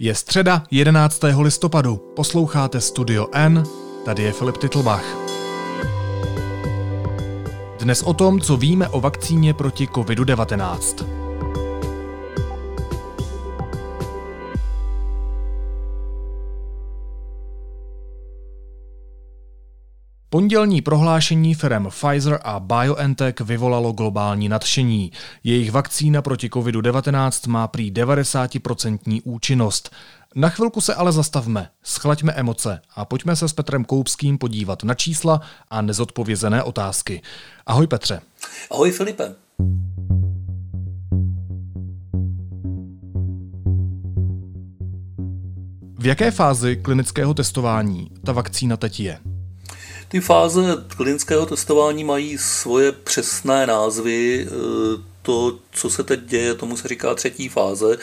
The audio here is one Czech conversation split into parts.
Je středa 11. listopadu, posloucháte Studio N, tady je Filip Titlbach. Dnes o tom, co víme o vakcíně proti COVID-19. Pondělní prohlášení firm Pfizer a BioNTech vyvolalo globální nadšení. Jejich vakcína proti COVID-19 má prý 90% účinnost. Na chvilku se ale zastavme, schlaďme emoce a pojďme se s Petrem Koupským podívat na čísla a nezodpovězené otázky. Ahoj Petře. Ahoj Filipe. V jaké fázi klinického testování ta vakcína teď je? Ty fáze klinického testování mají svoje přesné názvy. E, to, co se teď děje, tomu se říká třetí fáze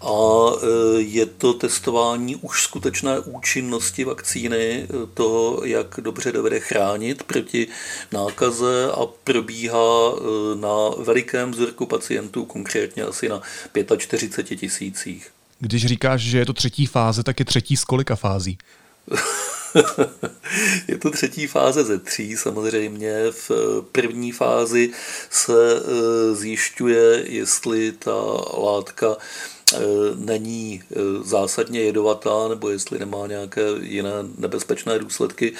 a e, je to testování už skutečné účinnosti vakcíny, e, toho, jak dobře dovede chránit proti nákaze a probíhá na velikém vzorku pacientů, konkrétně asi na 45 tisících. Když říkáš, že je to třetí fáze, tak je třetí z kolika fází? je to třetí fáze ze tří samozřejmě. V první fázi se eh, zjišťuje, jestli ta látka eh, není eh, zásadně jedovatá nebo jestli nemá nějaké jiné nebezpečné důsledky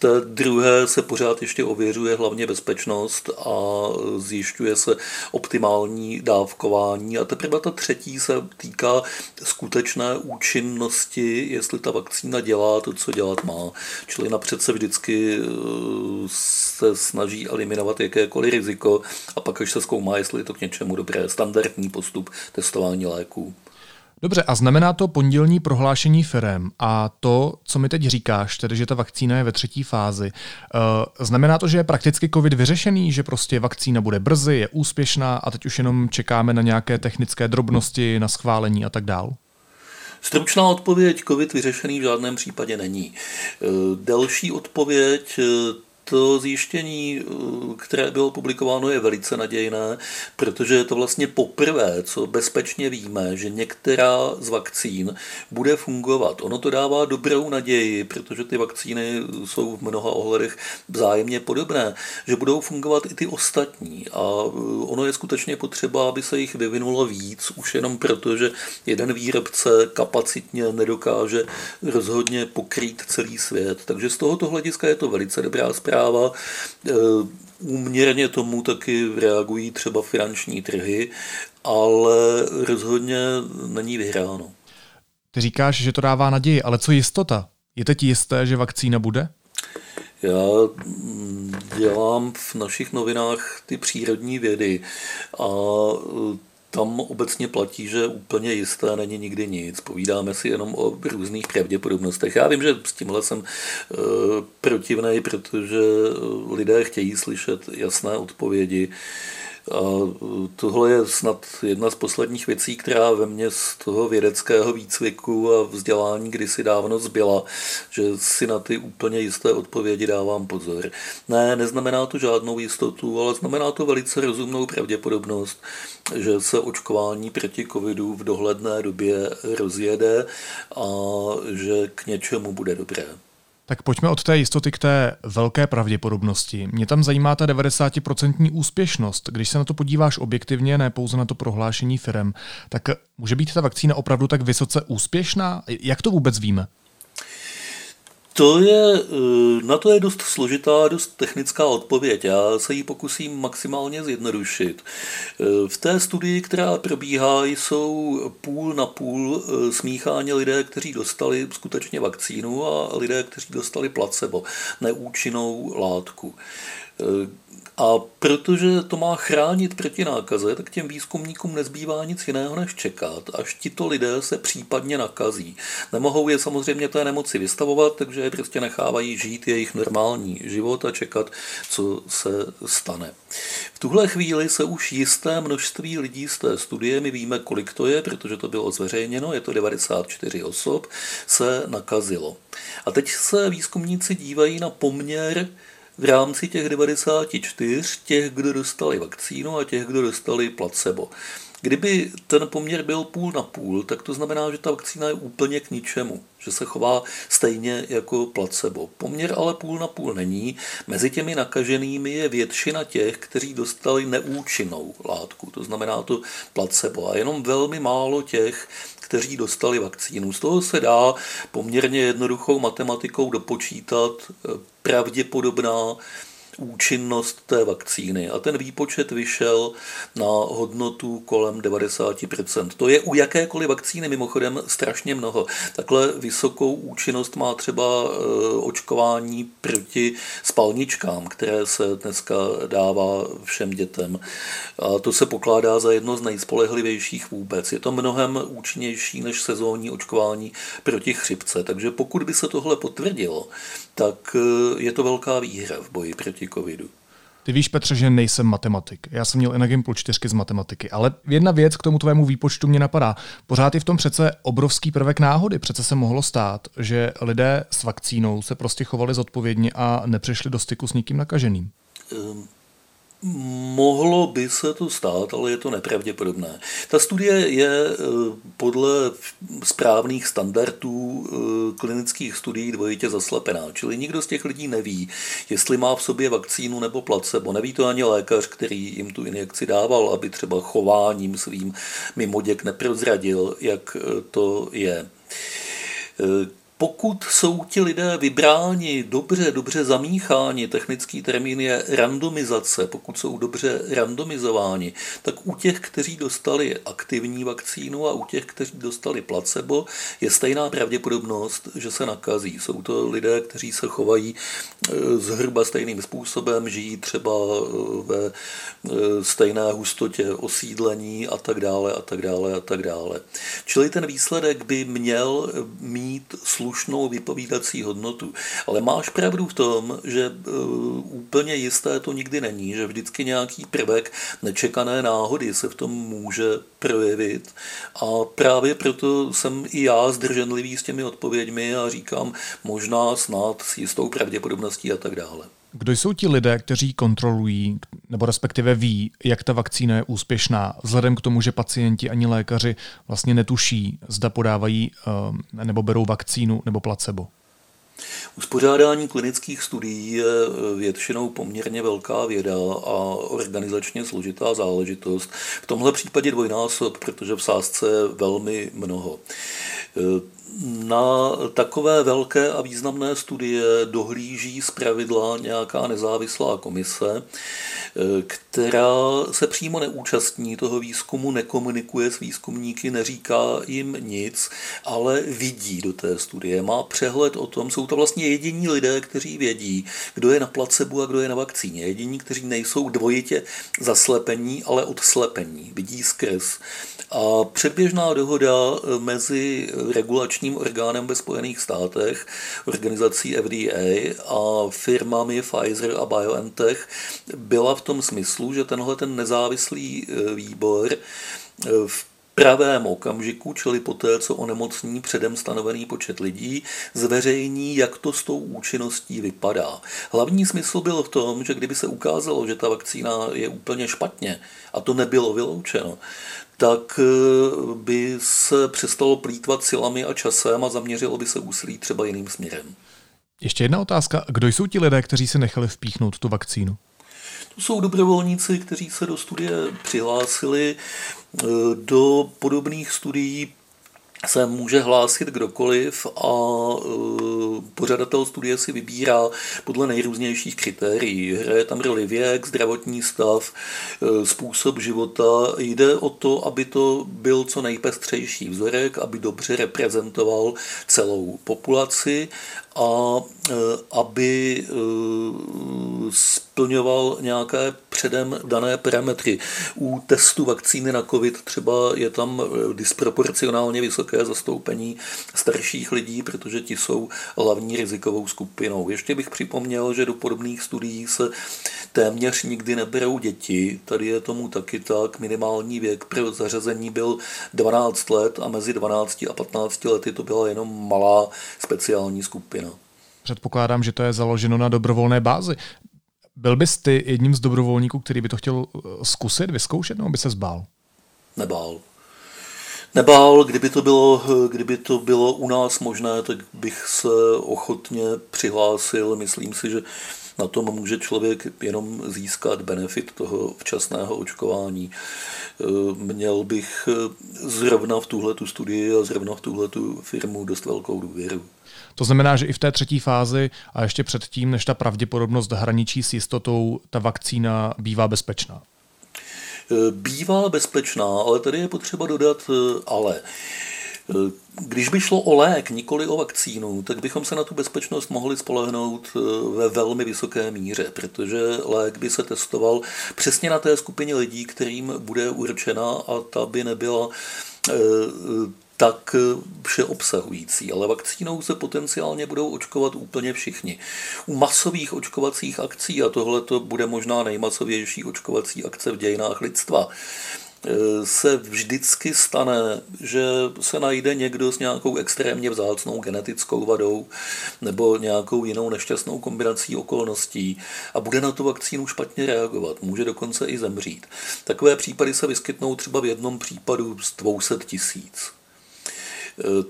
té druhé se pořád ještě ověřuje hlavně bezpečnost a zjišťuje se optimální dávkování a teprve ta třetí se týká skutečné účinnosti, jestli ta vakcína dělá to, co dělat má. Čili napřed se vždycky eh, se snaží eliminovat jakékoliv riziko a pak až se zkoumá, jestli je to k něčemu dobré. Standardní postup testování léků. Dobře, a znamená to pondělní prohlášení firem a to, co mi teď říkáš, tedy že ta vakcína je ve třetí fázi, uh, znamená to, že je prakticky COVID vyřešený, že prostě vakcína bude brzy, je úspěšná a teď už jenom čekáme na nějaké technické drobnosti, na schválení a tak dál? Stručná odpověď, COVID vyřešený v žádném případě není. Eh, delší odpověď, eh, to zjištění, eh, které bylo publikováno, je velice nadějné, protože je to vlastně poprvé, co bezpečně víme, že některá z vakcín bude fungovat. Ono to dává dobrou naději, protože ty vakcíny jsou v mnoha ohledech vzájemně podobné, že budou fungovat i ty ostatní. A eh, ono je skutečně potřeba, aby se jich vyvinulo víc, už jenom proto, že jeden výrobce kapacitně nedokáže rozhodně pokrýt celý svět. Takže z tohoto hlediska je to velice dobrá zpráva zpráva. E, úměrně tomu taky reagují třeba finanční trhy, ale rozhodně není vyhráno. Ty říkáš, že to dává naději, ale co jistota? Je teď jisté, že vakcína bude? Já dělám v našich novinách ty přírodní vědy a tam obecně platí, že úplně jisté není nikdy nic. Povídáme si jenom o různých pravděpodobnostech. Já vím, že s tímhle jsem e, protivný, protože lidé chtějí slyšet jasné odpovědi. A tohle je snad jedna z posledních věcí, která ve mně z toho vědeckého výcviku a vzdělání kdysi dávno zbyla, že si na ty úplně jisté odpovědi dávám pozor. Ne, neznamená to žádnou jistotu, ale znamená to velice rozumnou pravděpodobnost, že se očkování proti covidu v dohledné době rozjede a že k něčemu bude dobré. Tak pojďme od té jistoty k té velké pravděpodobnosti. Mě tam zajímá ta 90% úspěšnost. Když se na to podíváš objektivně, ne pouze na to prohlášení firem, tak může být ta vakcína opravdu tak vysoce úspěšná? Jak to vůbec víme? To je, eh, na to je dost složitá, dost technická odpověď. Já se ji pokusím maximálně zjednodušit. Eh, v té studii, která probíhá, jsou půl na půl eh, smícháni lidé, kteří dostali skutečně vakcínu a lidé, kteří dostali placebo, neúčinnou látku. A protože to má chránit proti nákaze, tak těm výzkumníkům nezbývá nic jiného, než čekat, až tito lidé se případně nakazí. Nemohou je samozřejmě té nemoci vystavovat, takže je prostě nechávají žít jejich normální život a čekat, co se stane. V tuhle chvíli se už jisté množství lidí z té studie, my víme, kolik to je, protože to bylo zveřejněno, je to 94 osob, se nakazilo. A teď se výzkumníci dívají na poměr v rámci těch 94 těch, kdo dostali vakcínu a těch, kdo dostali placebo. Kdyby ten poměr byl půl na půl, tak to znamená, že ta vakcína je úplně k ničemu, že se chová stejně jako placebo. Poměr ale půl na půl není. Mezi těmi nakaženými je většina těch, kteří dostali neúčinnou látku, to znamená to placebo. A jenom velmi málo těch, kteří dostali vakcínu. Z toho se dá poměrně jednoduchou matematikou dopočítat eh, pravděpodobná účinnost té vakcíny a ten výpočet vyšel na hodnotu kolem 90%. To je u jakékoliv vakcíny mimochodem strašně mnoho. Takhle vysokou účinnost má třeba e, očkování proti spalničkám, které se dneska dává všem dětem. A to se pokládá za jedno z nejspolehlivějších vůbec. Je to mnohem účinnější než sezónní očkování proti chřipce. Takže pokud by se tohle potvrdilo, tak e, je to velká výhra v boji proti covidu. Ty víš, Petře, že nejsem matematik. Já jsem měl i na Gimplu čtyřky z matematiky, ale jedna věc k tomu tvému výpočtu mě napadá. Pořád je v tom přece obrovský prvek náhody. Přece se mohlo stát, že lidé s vakcínou se prostě chovali zodpovědně a nepřišli do styku s nikým nakaženým. Um Mohlo by se to stát, ale je to nepravděpodobné. Ta studie je eh, podle správných standardů eh, klinických studií dvojitě zaslepená, čili nikdo z těch lidí neví, jestli má v sobě vakcínu nebo placebo. Neví to ani lékař, který jim tu injekci dával, aby třeba chováním svým mimoděk neprozradil, jak eh, to je pokud jsou ti lidé vybráni dobře, dobře zamícháni, technický termín je randomizace, pokud jsou dobře randomizováni, tak u těch, kteří dostali aktivní vakcínu a u těch, kteří dostali placebo, je stejná pravděpodobnost, že se nakazí. Jsou to lidé, kteří se chovají e, zhruba stejným způsobem, žijí třeba e, ve e, stejné hustotě osídlení a tak dále a tak dále a tak dále. Čili ten výsledek by měl mít službu slušnou vypovídací hodnotu. Ale máš pravdu v tom, že e, úplně jisté to nikdy není, že vždycky nějaký prvek nečekané náhody se v tom může projevit. A právě proto jsem i já zdrženlivý s těmi odpověďmi a říkám možná snad s jistou pravděpodobností a tak dále. Kdo jsou ti lidé, kteří kontrolují, nebo respektive ví, jak ta vakcína je úspěšná, vzhledem k tomu, že pacienti ani lékaři vlastně netuší, zda podávají eh, nebo berou vakcínu nebo placebo? Uspořádání klinických studií je eh, většinou poměrně velká věda a organizačně složitá záležitost. V tomhle případě dvojnásob, protože v sázce velmi mnoho. Eh, na takové velké a významné studie dohlíží z pravidla nějaká nezávislá komise, která se přímo neúčastní toho výzkumu, nekomunikuje s výzkumníky, neříká jim nic, ale vidí do té studie, má přehled o tom, jsou to vlastně jediní lidé, kteří vědí, kdo je na placebu a kdo je na vakcíně. Jediní, kteří nejsou dvojitě zaslepení, ale odslepení, vidí skrz. A předběžná dohoda mezi regulačním orgánem ve Spojených státech, organizací FDA a firmami Pfizer a BioNTech byla v tom smyslu, že tenhle ten nezávislý e, výbor e, v pravém okamžiku, čili poté, co onemocní předem stanovený počet lidí, zveřejní, jak to s tou účinností vypadá. Hlavní smysl byl v tom, že kdyby se ukázalo, že ta vakcína je úplně špatně, a to nebylo vyloučeno, tak eh, by se přestalo plítvat silami a časem a zaměřilo by se úsilí třeba jiným směrem. Ještě jedna otázka. Kdo jsou ti lidé, kteří se nechali vpíchnout tu vakcínu? To jsou dobrovolníci, kteří se do studie přihlásili. Eh, do podobných studií se může hlásit kdokoliv a e, pořadatel studie si vybírá podle nejrůznějších kritérií. Hraje tam roli věk, zdravotní stav, e, způsob života. Jde o to, aby to byl co nejpestřejší vzorek, aby dobře reprezentoval celou populaci a e, aby splňoval nějaké předem dané parametry. U testu vakcíny na COVID třeba je tam disproporcionálně vysoké vysoké zastoupení starších lidí, protože ti jsou hlavní rizikovou skupinou. Ještě bych připomněl, že do podobných studií se téměř nikdy neberou děti. Tady je tomu taky tak. Minimální věk pro zařazení byl 12 let a mezi 12 a 15 lety to byla jenom malá speciální skupina. Předpokládám, že to je založeno na dobrovolné bázi. Byl bys ty jedním z dobrovolníků, který by to chtěl zkusit, vyzkoušet, nebo by se zbál? nebál. Nebál, kdyby to, bylo, kdyby to bylo u nás možné, tak bych se ochotně přihlásil. Myslím si, že na tom může člověk jenom získat benefit toho včasného očkování. Měl bych zrovna v tuhle studii a zrovna v tuhle firmu dost velkou důvěru. To znamená, že i v té třetí fázi a ještě předtím, než ta pravděpodobnost hraničí s jistotou, ta vakcína bývá bezpečná. Bývá bezpečná, ale tady je potřeba dodat ale. Když by šlo o lék, nikoli o vakcínu, tak bychom se na tu bezpečnost mohli spolehnout ve velmi vysoké míře, protože lék by se testoval přesně na té skupině lidí, kterým bude určena a ta by nebyla tak eh, všeobsahující, ale vakcínou se potenciálně budou očkovat úplně všichni. U masových očkovacích akcí, a tohle to bude možná nejmasovější očkovací akce v dějinách lidstva, eh, se vždycky stane, že se najde někdo s nějakou extrémně vzácnou genetickou vadou nebo nějakou jinou nešťastnou kombinací okolností a bude na tu vakcínu špatně reagovat, může dokonce i zemřít. Takové případy se vyskytnou třeba v jednom případu z 200 tisíc.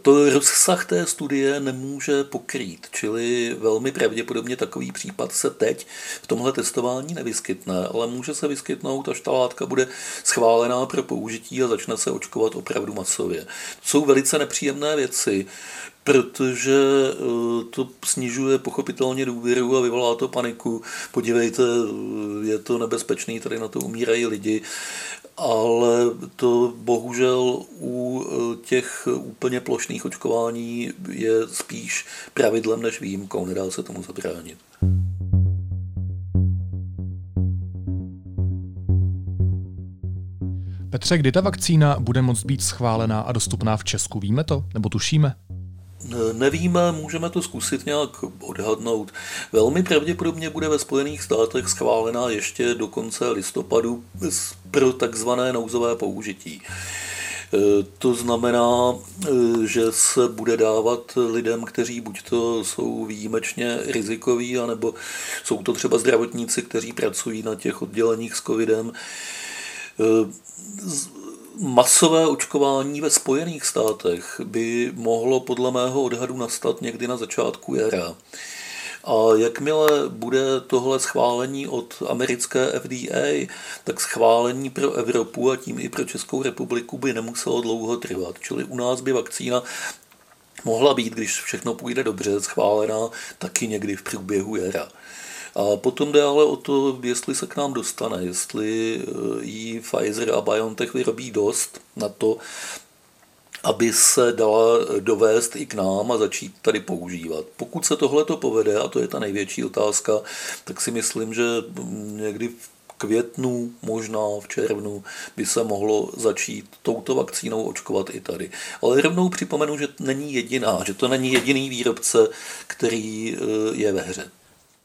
To rozsah té studie nemůže pokrýt, čili velmi pravděpodobně takový případ se teď v tomhle testování nevyskytne, ale může se vyskytnout, až ta látka bude schválená pro použití a začne se očkovat opravdu masově. To jsou velice nepříjemné věci, protože eh, to snižuje pochopitelně důvěru a vyvolá to paniku. Podívejte, je to nebezpečný, tady na to umírají lidi ale to bohužel u e, těch úplně plošných očkování je spíš pravidlem než výjimkou, nedá se tomu zabránit. Petře, kdy ta vakcína bude moct být schválená a dostupná v Česku? Víme to? Nebo tušíme? Nevíme, můžeme to zkusit nějak odhadnout. Velmi pravděpodobně bude ve Spojených státech schválená ještě do konce listopadu pro takzvané nouzové použití. E, to znamená, e, že se bude dávat lidem, kteří buď to jsou výjimečně rizikoví, anebo jsou to třeba zdravotníci, kteří pracují na těch odděleních s covidem e, masové očkování ve Spojených státech by mohlo podle mého odhadu nastat někdy na začátku jara. A jakmile bude tohle schválení od americké FDA, tak schválení pro Evropu a tím i pro Českou republiku by nemuselo dlouho trvat. Čili u nás by vakcína mohla být, když všechno půjde dobře, schválená taky někdy v průběhu jara. A potom jde ale o to, jestli se k nám dostane, jestli eh, jí Pfizer a BioNTech vyrobí dost na to, aby se dala dovést i k nám a začít tady používat. Pokud se tohle to povede, a to je ta největší otázka, tak si myslím, že někdy v květnu, možná v červnu by se mohlo začít touto vakcínou očkovat i tady. Ale rovnou připomenu, že není jediná, že to není jediný výrobce, který eh, je ve hře.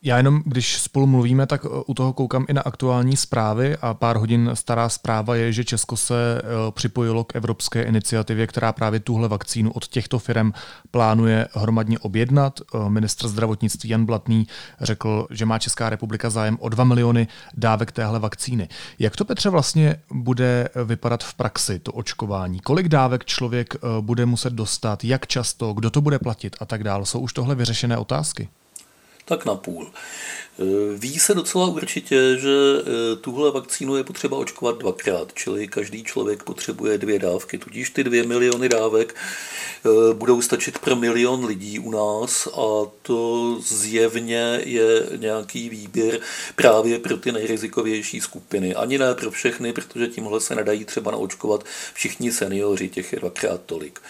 Já jenom, když spolu mluvíme, tak u toho koukám i na aktuální zprávy a pár hodin stará zpráva je, že Česko se eh, připojilo k evropské iniciativě, která právě tuhle vakcínu od těchto firm plánuje hromadně objednat. Eh, ministr zdravotnictví Jan Blatný řekl, že má Česká republika zájem o 2 miliony dávek téhle vakcíny. Jak to, Petře, vlastně bude vypadat v praxi, to očkování? Kolik dávek člověk eh, bude muset dostat, jak často, kdo to bude platit a tak dále? Jsou už tohle vyřešené otázky? Tak na půl. E, ví se docela určitě, že e, tuhle vakcínu je potřeba očkovat dvakrát, čili každý člověk potřebuje dvě dávky, tudíž ty dvě miliony dávek e, budou stačit pro milion lidí u nás a to zjevně je nějaký výběr právě pro ty nejrizikovější skupiny. Ani ne pro všechny, protože tímhle se nedají třeba naočkovat všichni seniori, těch je dvakrát tolik.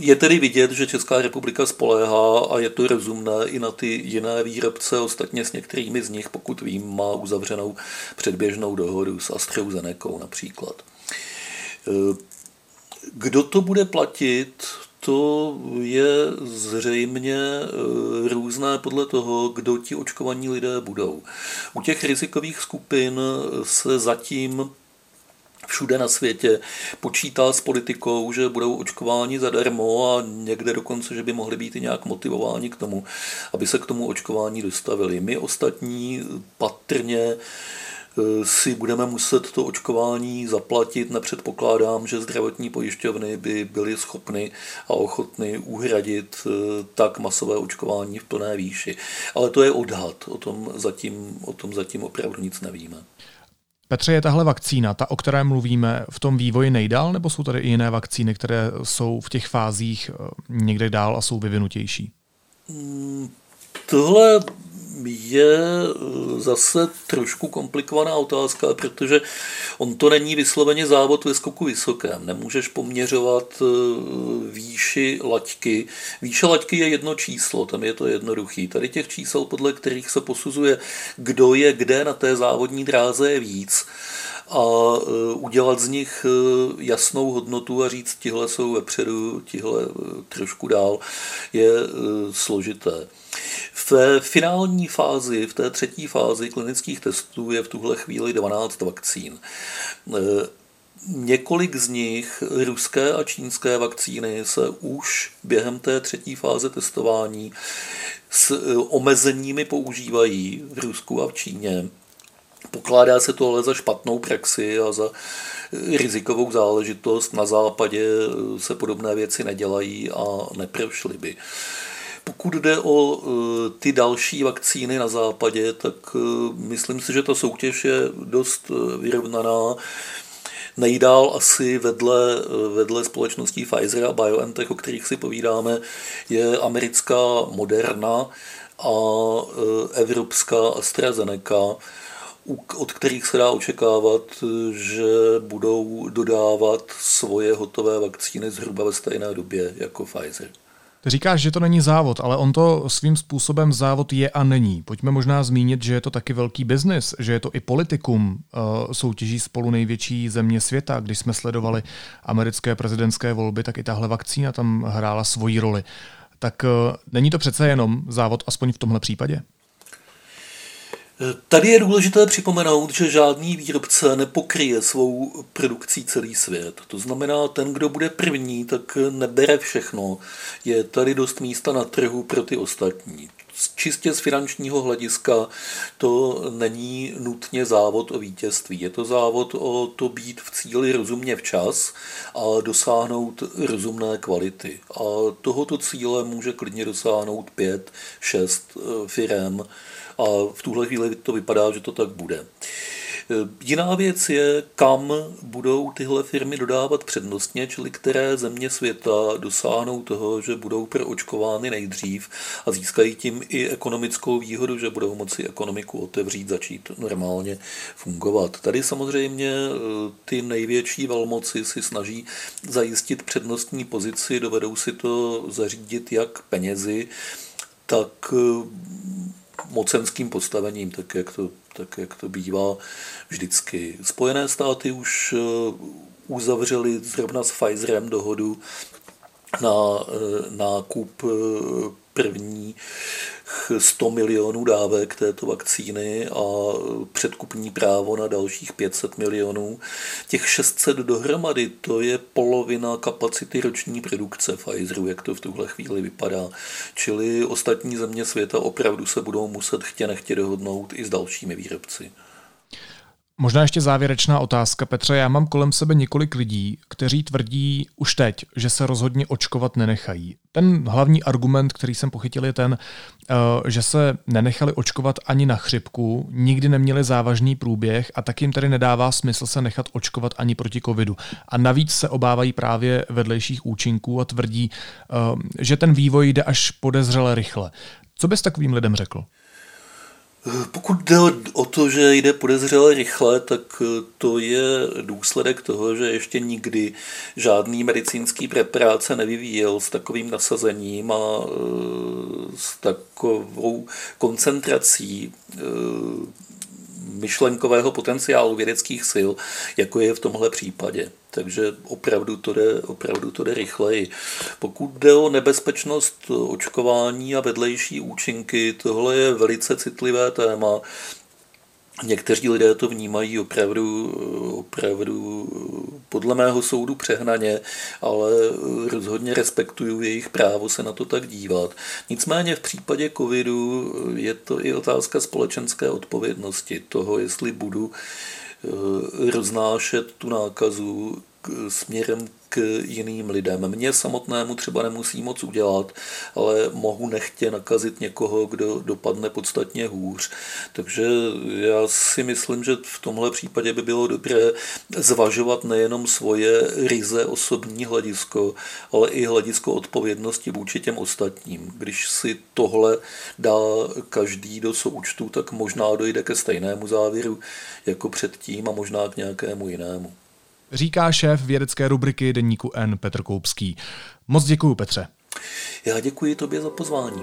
Je tedy vidět, že Česká republika spoléhá a je to rozumné i na ty jiné výrobce, ostatně s některými z nich, pokud vím, má uzavřenou předběžnou dohodu s AstraZeneca například. Kdo to bude platit, to je zřejmě eh, různé podle toho, kdo ti očkovaní lidé budou. U těch rizikových skupin se zatím všude na světě počítá s politikou, že budou očkováni zadarmo a někde dokonce, že by mohli být i nějak motivováni k tomu, aby se k tomu očkování dostavili. My ostatní patrně si budeme muset to očkování zaplatit. Nepředpokládám, že zdravotní pojišťovny by byly schopny a ochotny uhradit eh, tak masové očkování v plné výši. Ale to je odhad, o tom zatím, o tom zatím opravdu nic nevíme. Petře, je tahle vakcína, ta, o které mluvíme, v tom vývoji nejdál, nebo jsou tady i jiné vakcíny, které jsou v těch fázích eh, někde dál a jsou vyvinutější? Hmm, tohle je eh, zase trošku komplikovaná otázka, protože on to není vysloveně závod ve skoku vysokém. Nemůžeš poměřovat eh, výši laťky. Výše laťky je jedno číslo, tam je to jednoduchý. Tady těch čísel, podle kterých se posuzuje, kdo je kde na té závodní dráze je víc a eh, udělat z nich jasnou hodnotu a říct, tihle jsou vepředu, tihle trošku dál, je složité. V finální fázi, v té třetí fázi klinických testů je v tuhle chvíli 12 vakcín. E, několik z nich, ruské a čínské vakcíny, se už během té třetí fáze testování s e, omezeními používají v Rusku a v Číně. Pokládá se to ale za špatnou praxi a za rizikovou záležitost. Na západě se podobné věci nedělají a neprošly by. Pokud jde o e, ty další vakcíny na západě, tak e, myslím si, že ta soutěž je dost e, vyrovnaná. Nejdál asi vedle, vedle společností Pfizer a BioNTech, o kterých si povídáme, je americká Moderna a evropská AstraZeneca, od kterých se dá očekávat, že budou dodávat svoje hotové vakcíny zhruba ve stejné době jako Pfizer. Ty říkáš, že to není závod, ale on to svým způsobem závod je a není. Pojďme možná zmínit, že je to taky velký biznis, že je to i politikum. Uh, soutěží spolu největší země světa. Když jsme sledovali americké prezidentské volby, tak i tahle vakcína tam hrála svoji roli. Tak uh, není to přece jenom závod, aspoň v tomhle případě? Tady je důležité připomenout, že žádný výrobce nepokryje svou produkcí celý svět. To znamená, ten, kdo bude první, tak nebere všechno. Je tady dost místa na trhu pro ty ostatní. Čistě z finančního hlediska to není nutně závod o vítězství. Je to závod o to být v cíli rozumně včas a dosáhnout rozumné kvality. A tohoto cíle může klidně dosáhnout pět, šest eh, firem a v tuhle chvíli to vypadá, že to tak bude. Jiná věc je, kam budou tyhle firmy dodávat přednostně, čili které země světa dosáhnou toho, že budou proočkovány nejdřív a získají tím i ekonomickou výhodu, že budou moci ekonomiku otevřít, začít normálně fungovat. Tady samozřejmě eh, ty největší velmoci si snaží zajistit přednostní pozici, dovedou si to zařídit jak penězi, tak eh, mocenským postavením, tak jak to, tak jak to bývá vždycky. Spojené státy už eh, uzavřeli zrovna s Pfizerem dohodu na eh, nákup eh, první 100 milionů dávek této vakcíny a předkupní právo na dalších 500 milionů. Těch 600 dohromady, to je polovina kapacity roční produkce Pfizeru, jak to v tuhle chvíli vypadá. Čili ostatní země světa opravdu se budou muset chtě nechtě dohodnout i s dalšími výrobci. Možná ještě závěrečná otázka, Petře. Já mám kolem sebe několik lidí, kteří tvrdí už teď, že se rozhodně očkovat nenechají. Ten hlavní argument, který jsem pochytil, je ten, eh, že se nenechali očkovat ani na chřipku, nikdy neměli závažný průběh a tak jim tedy nedává smysl se nechat očkovat ani proti covidu. A navíc se obávají právě vedlejších účinků a tvrdí, eh, že ten vývoj jde až podezřele rychle. Co bys takovým lidem řekl? Pokud jde o to, že jde podezřele rychle, tak eh, to je důsledek toho, že ještě nikdy žádný medicínský preparát se nevyvíjel s takovým nasazením a eh, s takovou koncentrací eh, myšlenkového potenciálu vědeckých sil, jako je v tomhle případě. Takže opravdu to jde, opravdu to jde rychleji. Pokud jde o nebezpečnost očkování a vedlejší účinky, tohle je velice citlivé téma. Někteří lidé to vnímají opravdu, opravdu podle mého soudu přehnaně, ale rozhodně respektuju jejich právo se na to tak dívat. Nicméně v případě covidu je to i otázka společenské odpovědnosti, toho, jestli budu eh, roznášet tu nákazu směrem k jiným lidem. Mně samotnému třeba nemusí moc udělat, ale mohu nechtě nakazit někoho, kdo dopadne podstatně hůř. Takže já si myslím, že v tomhle případě by bylo dobré zvažovat nejenom svoje ryze osobní hledisko, ale i hledisko odpovědnosti vůči těm ostatním. Když si tohle dá každý do součtu, tak možná dojde ke stejnému závěru jako předtím a možná k nějakému jinému říká šéf vědecké rubriky Deníku N Petr Koupský. Moc děkuji, Petře. Já děkuji tobě za pozvání.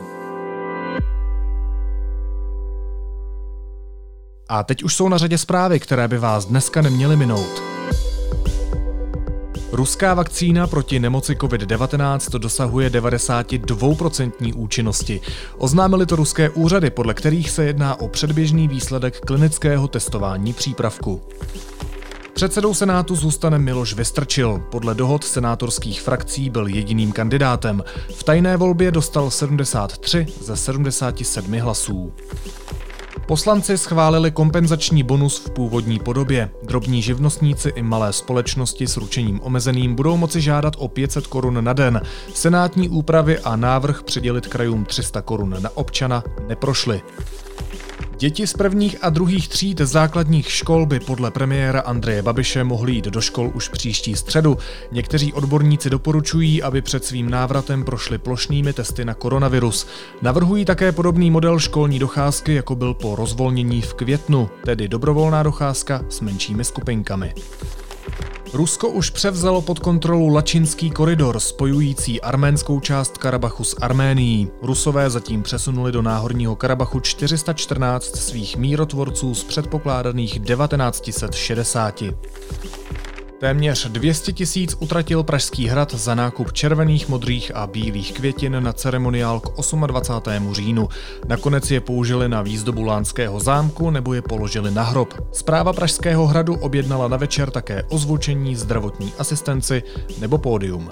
A teď už jsou na řadě zprávy, které by vás dneska neměly minout. Ruská vakcína proti nemoci COVID-19 dosahuje 92% účinnosti. Oznámili to ruské úřady, podle kterých se jedná o předběžný výsledek klinického testování přípravku. Předsedou Senátu zůstane Miloš Vystrčil. Podle dohod senátorských frakcí byl jediným kandidátem. V tajné volbě dostal 73 ze 77 hlasů. Poslanci schválili kompenzační bonus v původní podobě. Drobní živnostníci i malé společnosti s ručením omezeným budou moci žádat o 500 korun na den. Senátní úpravy a návrh přidělit krajům 300 korun na občana neprošly. Děti z prvních a druhých tříd základních škol by podle premiéra Andreje Babiše mohly jít do škol už příští středu. Někteří odborníci doporučují, aby před svým návratem prošli plošnými testy na koronavirus. Navrhují také podobný model školní docházky, jako byl po rozvolnění v květnu, tedy dobrovolná docházka s menšími skupinkami. Rusko už převzalo pod kontrolu Lačinský koridor spojující arménskou část Karabachu s Arménií. Rusové zatím přesunuli do náhorního Karabachu 414 svých mírotvorců z předpokládaných 1960. Téměř 200 tisíc utratil Pražský hrad za nákup červených, modrých a bílých květin na ceremoniál k 28. říjnu. Nakonec je použili na výzdobu Lánského zámku nebo je položili na hrob. Zpráva Pražského hradu objednala na večer také ozvučení, zdravotní asistenci nebo pódium.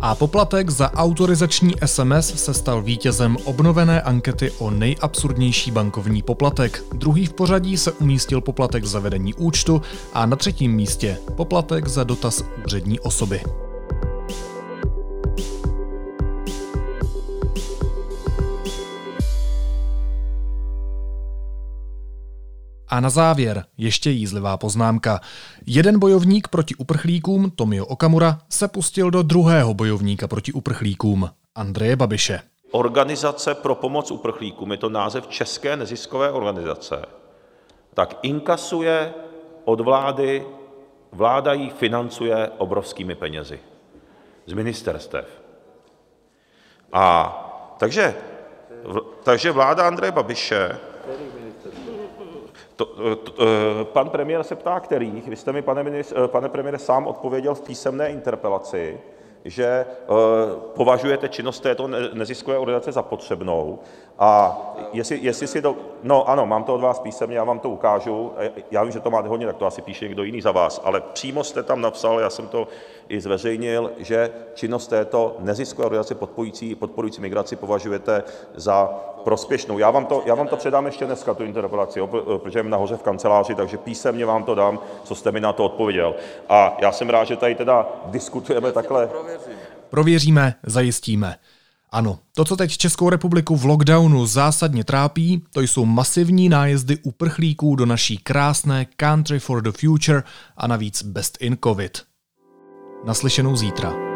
A poplatek za autorizační SMS se stal vítězem obnovené ankety o nejabsurdnější bankovní poplatek. Druhý v pořadí se umístil poplatek za vedení účtu a na třetím místě poplatek za dotaz úřední osoby. A na závěr ještě jízlivá poznámka. Jeden bojovník proti uprchlíkům, Tomio Okamura, se pustil do druhého bojovníka proti uprchlíkům, Andreje Babiše. Organizace pro pomoc uprchlíkům, je to název České neziskové organizace, tak inkasuje od vlády, vláda ji financuje obrovskými penězi z ministerstev. A takže, takže vláda Andreje Babiše pan premiér se ptá, kterých. Vy jste mi, pane, eh, premiére, sám odpověděl v písemné interpelaci, že považujete činnost této neziskové organizace za potřebnou a jestli, jestli si to... No ano, mám to od vás písemně, já vám to ukážu. Já vím, že to máte hodně, tak to asi píše někdo jiný za vás, ale přímo jste tam napsal, já jsem to i zveřejnil, že činnost této neziskové organizace podporující, podporující migraci považujete za prospěšnou. Já vám to, já vám to předám ještě dneska, tu interpelaci, protože jsem nahoře v kanceláři, takže písemně vám to dám, co jste mi na to odpověděl. A já jsem rád, že tady teda diskutujeme takhle. Prověříme, zajistíme. Ano, to, co teď Českou republiku v lockdownu zásadně trápí, to jsou masivní nájezdy uprchlíků do naší krásné Country for the Future a navíc Best in Covid. Naslyšenou zítra.